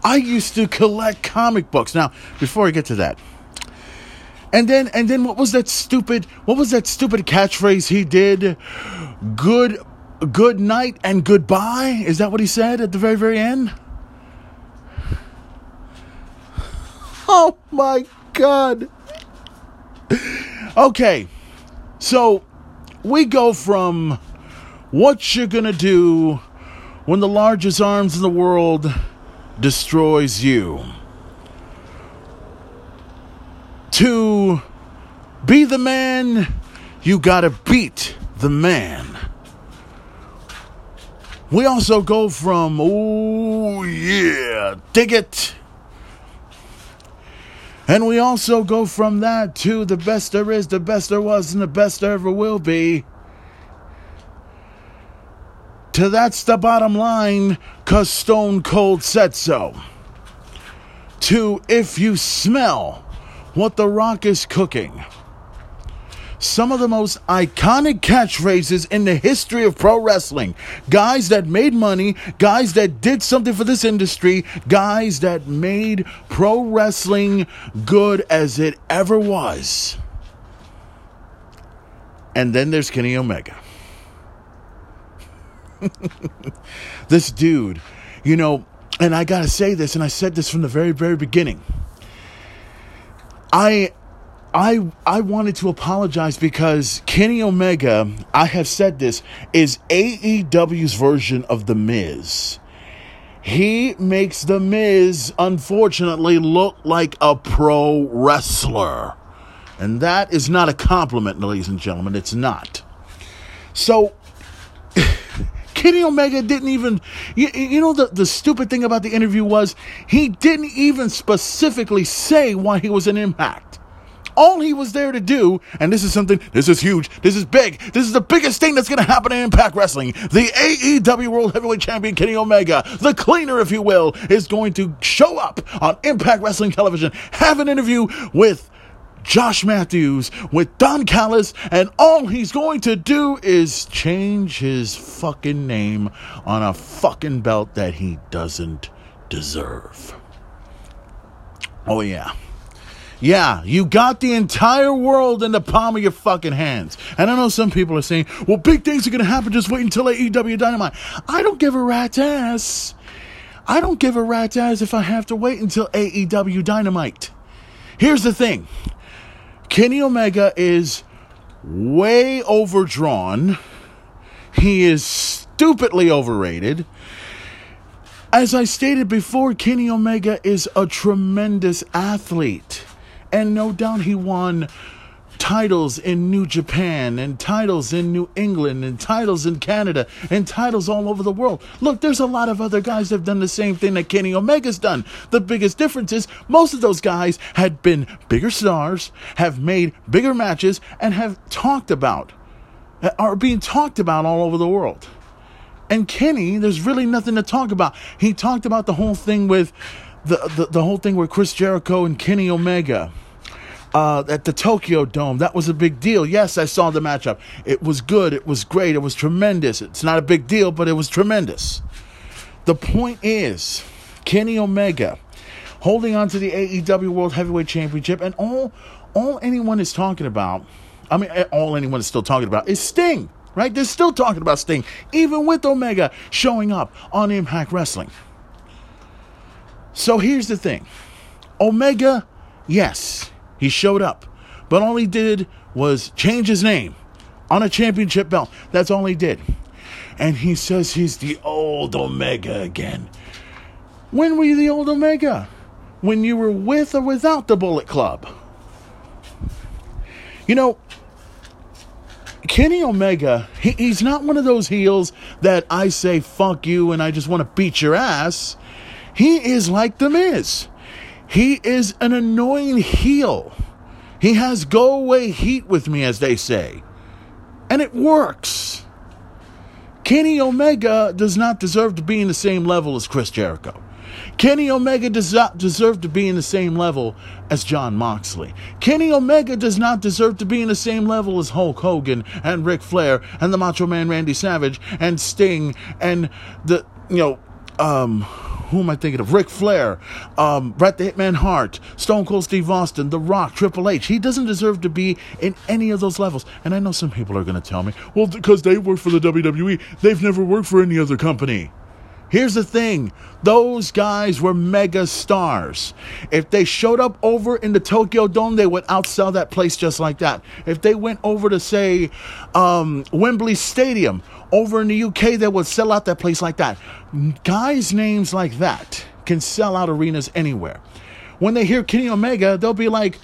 I used to collect comic books. Now, before I get to that, and then and then what was that stupid what was that stupid catchphrase he did? Good good night and goodbye? Is that what he said at the very very end? Oh my god. Okay. So we go from what you're going to do when the largest arms in the world destroys you. To be the man, you gotta beat the man. We also go from, oh yeah, dig it. And we also go from that to the best there is, the best there was, and the best there ever will be. To that's the bottom line, cause Stone Cold said so. To if you smell what The Rock is cooking. Some of the most iconic catchphrases in the history of pro wrestling. Guys that made money, guys that did something for this industry, guys that made pro wrestling good as it ever was. And then there's Kenny Omega. this dude, you know, and I gotta say this, and I said this from the very, very beginning. I I I wanted to apologize because Kenny Omega, I have said this, is AEW's version of The Miz. He makes The Miz, unfortunately, look like a pro wrestler. And that is not a compliment, ladies and gentlemen. It's not. So, Kenny Omega didn't even, you, you know, the, the stupid thing about the interview was he didn't even specifically say why he was an impact. All he was there to do, and this is something, this is huge, this is big, this is the biggest thing that's going to happen in Impact Wrestling. The AEW World Heavyweight Champion Kenny Omega, the cleaner, if you will, is going to show up on Impact Wrestling Television, have an interview with Josh Matthews with Don Callis, and all he's going to do is change his fucking name on a fucking belt that he doesn't deserve. Oh, yeah. Yeah, you got the entire world in the palm of your fucking hands. And I know some people are saying, well, big things are going to happen. Just wait until AEW Dynamite. I don't give a rat's ass. I don't give a rat's ass if I have to wait until AEW Dynamite. Here's the thing Kenny Omega is way overdrawn. He is stupidly overrated. As I stated before, Kenny Omega is a tremendous athlete. And no doubt he won titles in New Japan and titles in New England and titles in Canada and titles all over the world. Look, there's a lot of other guys that have done the same thing that Kenny Omega's done. The biggest difference is most of those guys had been bigger stars, have made bigger matches, and have talked about, uh, are being talked about all over the world. And Kenny, there's really nothing to talk about. He talked about the whole thing with the, the, the whole thing with Chris Jericho and Kenny Omega uh, at the Tokyo Dome. That was a big deal. Yes, I saw the matchup. It was good. It was great. It was tremendous. It's not a big deal, but it was tremendous. The point is, Kenny Omega holding on to the AEW World Heavyweight Championship, and all all anyone is talking about, I mean, all anyone is still talking about is Sting, right? They're still talking about Sting, even with Omega showing up on Impact Wrestling. So here's the thing Omega, yes, he showed up, but all he did was change his name on a championship belt. That's all he did. And he says he's the old Omega again. When were you the old Omega? When you were with or without the Bullet Club? You know, Kenny Omega, he, he's not one of those heels that I say fuck you and I just want to beat your ass. He is like The Miz. He is an annoying heel. He has go away heat with me, as they say. And it works. Kenny Omega does not deserve to be in the same level as Chris Jericho. Kenny Omega does not deserve to be in the same level as Jon Moxley. Kenny Omega does not deserve to be in the same level as Hulk Hogan and Ric Flair and the Macho Man Randy Savage and Sting and the, you know, um, who am I thinking of? Ric Flair, um, Bret the Hitman Hart, Stone Cold Steve Austin, The Rock, Triple H. He doesn't deserve to be in any of those levels. And I know some people are going to tell me, well, because they work for the WWE, they've never worked for any other company. Here's the thing those guys were mega stars. If they showed up over in the Tokyo Dome, they would outsell that place just like that. If they went over to, say, um, Wembley Stadium over in the UK, they would sell out that place like that. Guys' names like that can sell out arenas anywhere. When they hear Kenny Omega, they'll be like,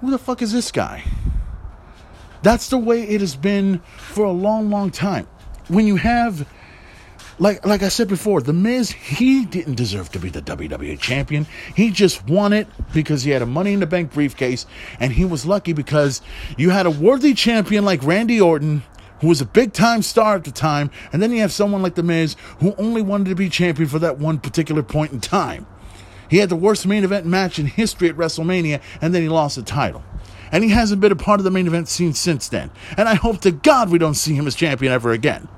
who the fuck is this guy? That's the way it has been for a long, long time. When you have like like I said before, The Miz, he didn't deserve to be the WWE champion. He just won it because he had a money in the bank briefcase and he was lucky because you had a worthy champion like Randy Orton who was a big time star at the time, and then you have someone like The Miz who only wanted to be champion for that one particular point in time. He had the worst main event match in history at WrestleMania, and then he lost the title. And he hasn't been a part of the main event scene since then. And I hope to God we don't see him as champion ever again.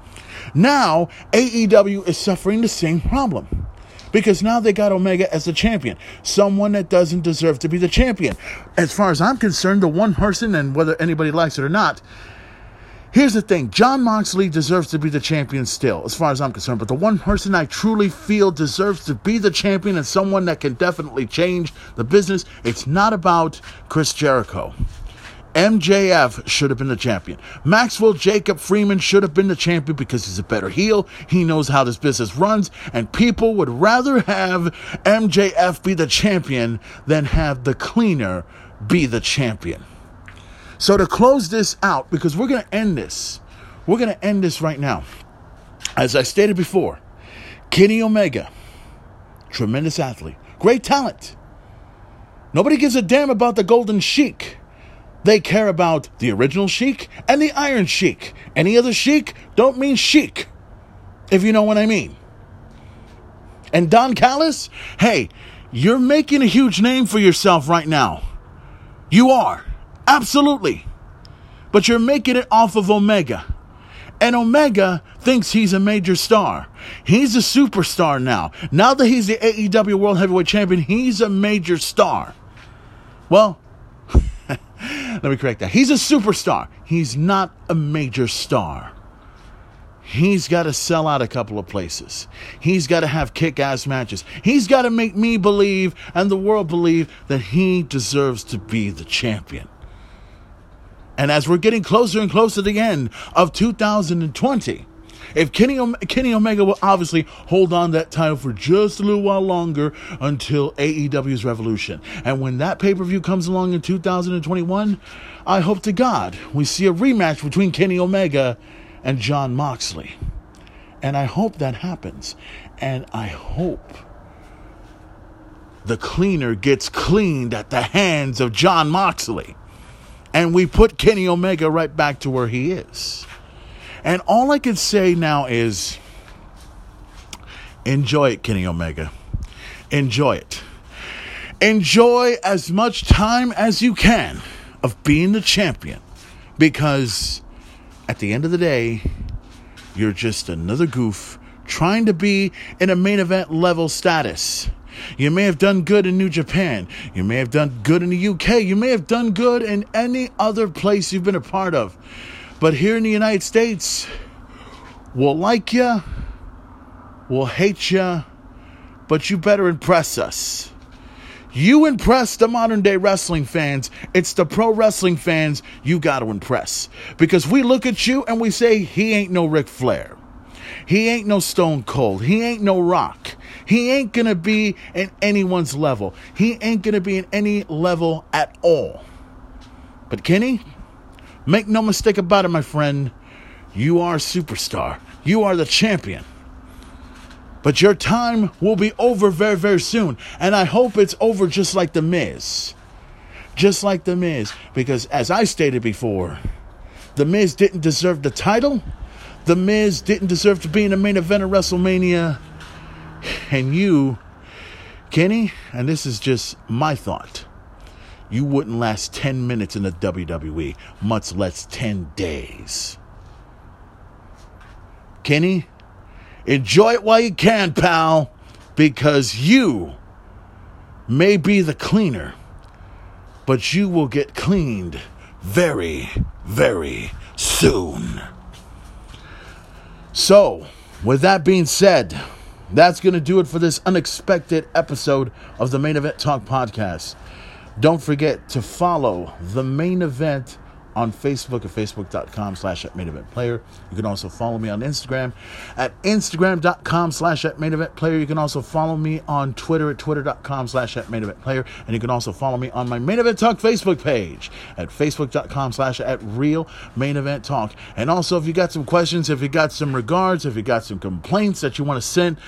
Now, AEW is suffering the same problem. Because now they got Omega as the champion, someone that doesn't deserve to be the champion. As far as I'm concerned, the one person, and whether anybody likes it or not, Here's the thing Jon Moxley deserves to be the champion still, as far as I'm concerned. But the one person I truly feel deserves to be the champion and someone that can definitely change the business, it's not about Chris Jericho. MJF should have been the champion. Maxwell Jacob Freeman should have been the champion because he's a better heel. He knows how this business runs, and people would rather have MJF be the champion than have the cleaner be the champion. So to close this out, because we're going to end this, we're going to end this right now. As I stated before, Kenny Omega, tremendous athlete, great talent. Nobody gives a damn about the Golden Sheik. They care about the original Sheik and the Iron Sheik. Any other Sheik don't mean Sheik, if you know what I mean. And Don Callis, hey, you're making a huge name for yourself right now. You are. Absolutely. But you're making it off of Omega. And Omega thinks he's a major star. He's a superstar now. Now that he's the AEW World Heavyweight Champion, he's a major star. Well, let me correct that. He's a superstar. He's not a major star. He's got to sell out a couple of places. He's got to have kick ass matches. He's got to make me believe and the world believe that he deserves to be the champion. And as we're getting closer and closer to the end of 2020, if Kenny, Kenny Omega will obviously hold on that title for just a little while longer until AEW's Revolution. And when that pay per view comes along in 2021, I hope to God we see a rematch between Kenny Omega and Jon Moxley. And I hope that happens. And I hope the cleaner gets cleaned at the hands of Jon Moxley and we put Kenny Omega right back to where he is. And all I can say now is enjoy it, Kenny Omega. Enjoy it. Enjoy as much time as you can of being the champion because at the end of the day, you're just another goof trying to be in a main event level status. You may have done good in New Japan. You may have done good in the UK. You may have done good in any other place you've been a part of. But here in the United States, we'll like you, we'll hate you, but you better impress us. You impress the modern day wrestling fans. It's the pro wrestling fans you got to impress. Because we look at you and we say, he ain't no Ric Flair. He ain't no Stone Cold. He ain't no Rock. He ain't going to be in anyone's level. He ain't going to be in any level at all. But Kenny, make no mistake about it, my friend. You are a superstar. You are the champion. But your time will be over very, very soon. And I hope it's over just like The Miz. Just like The Miz. Because as I stated before, The Miz didn't deserve the title. The Miz didn't deserve to be in the main event of WrestleMania. And you, Kenny, and this is just my thought, you wouldn't last 10 minutes in the WWE, much less 10 days. Kenny, enjoy it while you can, pal, because you may be the cleaner, but you will get cleaned very, very soon. So, with that being said, that's going to do it for this unexpected episode of the Main Event Talk podcast. Don't forget to follow the main event on Facebook at facebook.com slash at main event player. You can also follow me on Instagram at instagram.com slash at main event player. You can also follow me on Twitter at twitter.com slash at main event player. And you can also follow me on my main event talk Facebook page at facebook.com slash at real main event talk. And also, if you got some questions, if you got some regards, if you got some complaints that you want to send,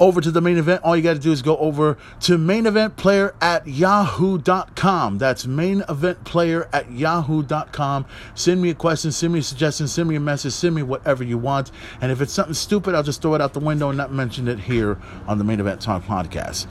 over to the main event, all you got to do is go over to main event player at yahoo.com. That's main event player at yahoo.com. Send me a question, send me a suggestion, send me a message, send me whatever you want. And if it's something stupid, I'll just throw it out the window and not mention it here on the Main Event Talk podcast.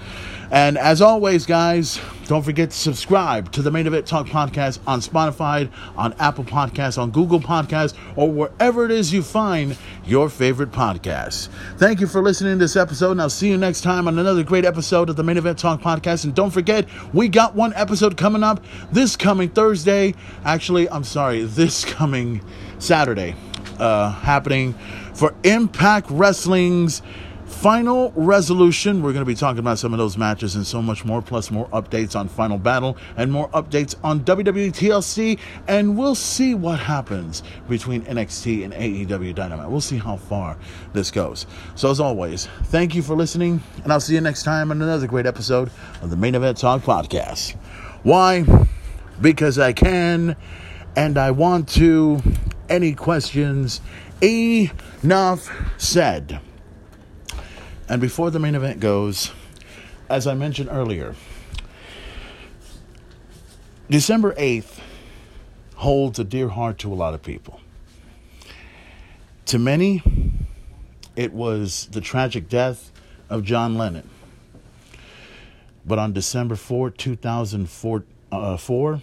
And as always, guys, don't forget to subscribe to the Main Event Talk podcast on Spotify, on Apple Podcasts, on Google Podcasts, or wherever it is you find your favorite podcasts. Thank you for listening to this episode, and I'll see you next time on another great episode of the Main Event Talk podcast. And don't forget, we got one episode coming up this coming Thursday. Actually, I'm sorry, this coming Saturday, uh, happening for Impact Wrestling's Final Resolution. We're going to be talking about some of those matches and so much more, plus more updates on Final Battle and more updates on WWE TLC. And we'll see what happens between NXT and AEW Dynamite. We'll see how far this goes. So, as always, thank you for listening, and I'll see you next time on another great episode of the Main Event Talk Podcast. Why? Because I can and I want to. Any questions? Enough said. And before the main event goes, as I mentioned earlier, December 8th holds a dear heart to a lot of people. To many, it was the tragic death of John Lennon. But on December 4, 2004, uh,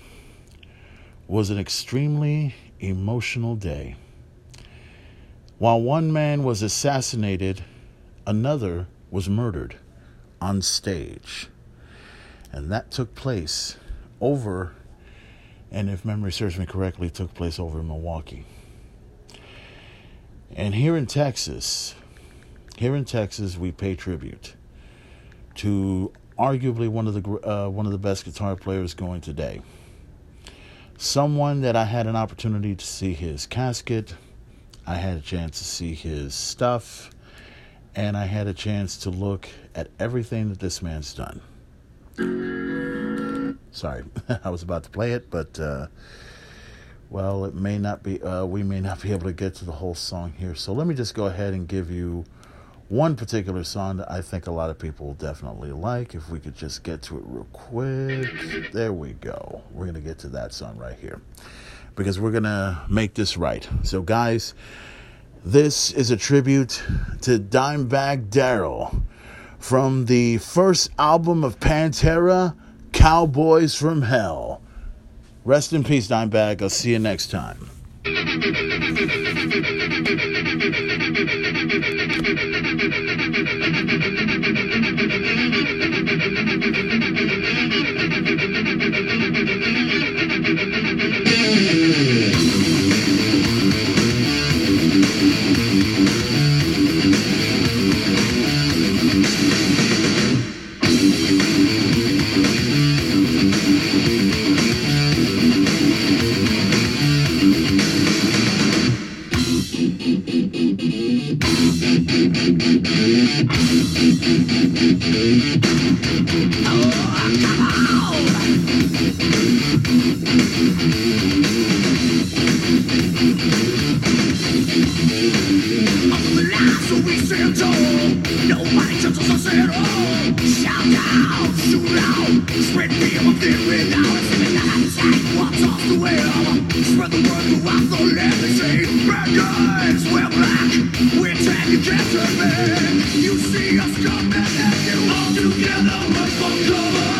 was an extremely emotional day. While one man was assassinated, another was murdered on stage. And that took place over, and if memory serves me correctly, took place over in Milwaukee. And here in Texas, here in Texas, we pay tribute to arguably one of the uh, one of the best guitar players going today. Someone that I had an opportunity to see his casket, I had a chance to see his stuff, and I had a chance to look at everything that this man's done. Sorry, I was about to play it, but uh, well, it may not be. Uh, we may not be able to get to the whole song here. So let me just go ahead and give you one particular song that I think a lot of people will definitely like. If we could just get to it real quick. There we go. We're to get to that song right here because we're to make this right. So, guys, this is a tribute to Dimebag Darrell from the first album of Pantera, Cowboys from Hell. Rest in peace, Dimebag. I'll see you next time. suficiente No us at all. Shout out, shoot out Spread fear of fear without What's off the wheel Spread the word throughout the land They say bad guys, we're black We're tech, you can't turn me You see us coming and you all together Run for cover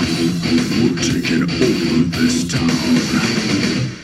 We're taking over this town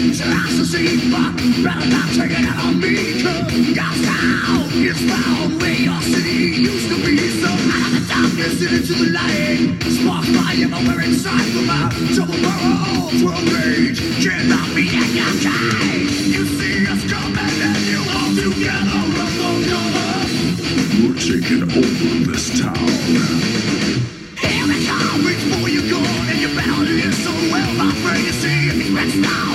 He's an assassin, but better not take it out on me. God's how it's found where your city used to be. So out of the darkness and into the light. Spark fire, but we're inside from our double barrels. World rage cannot be again. You see us coming and you all together rumble together. We're taking over this town. Here we come, reach for your gun and so well. See.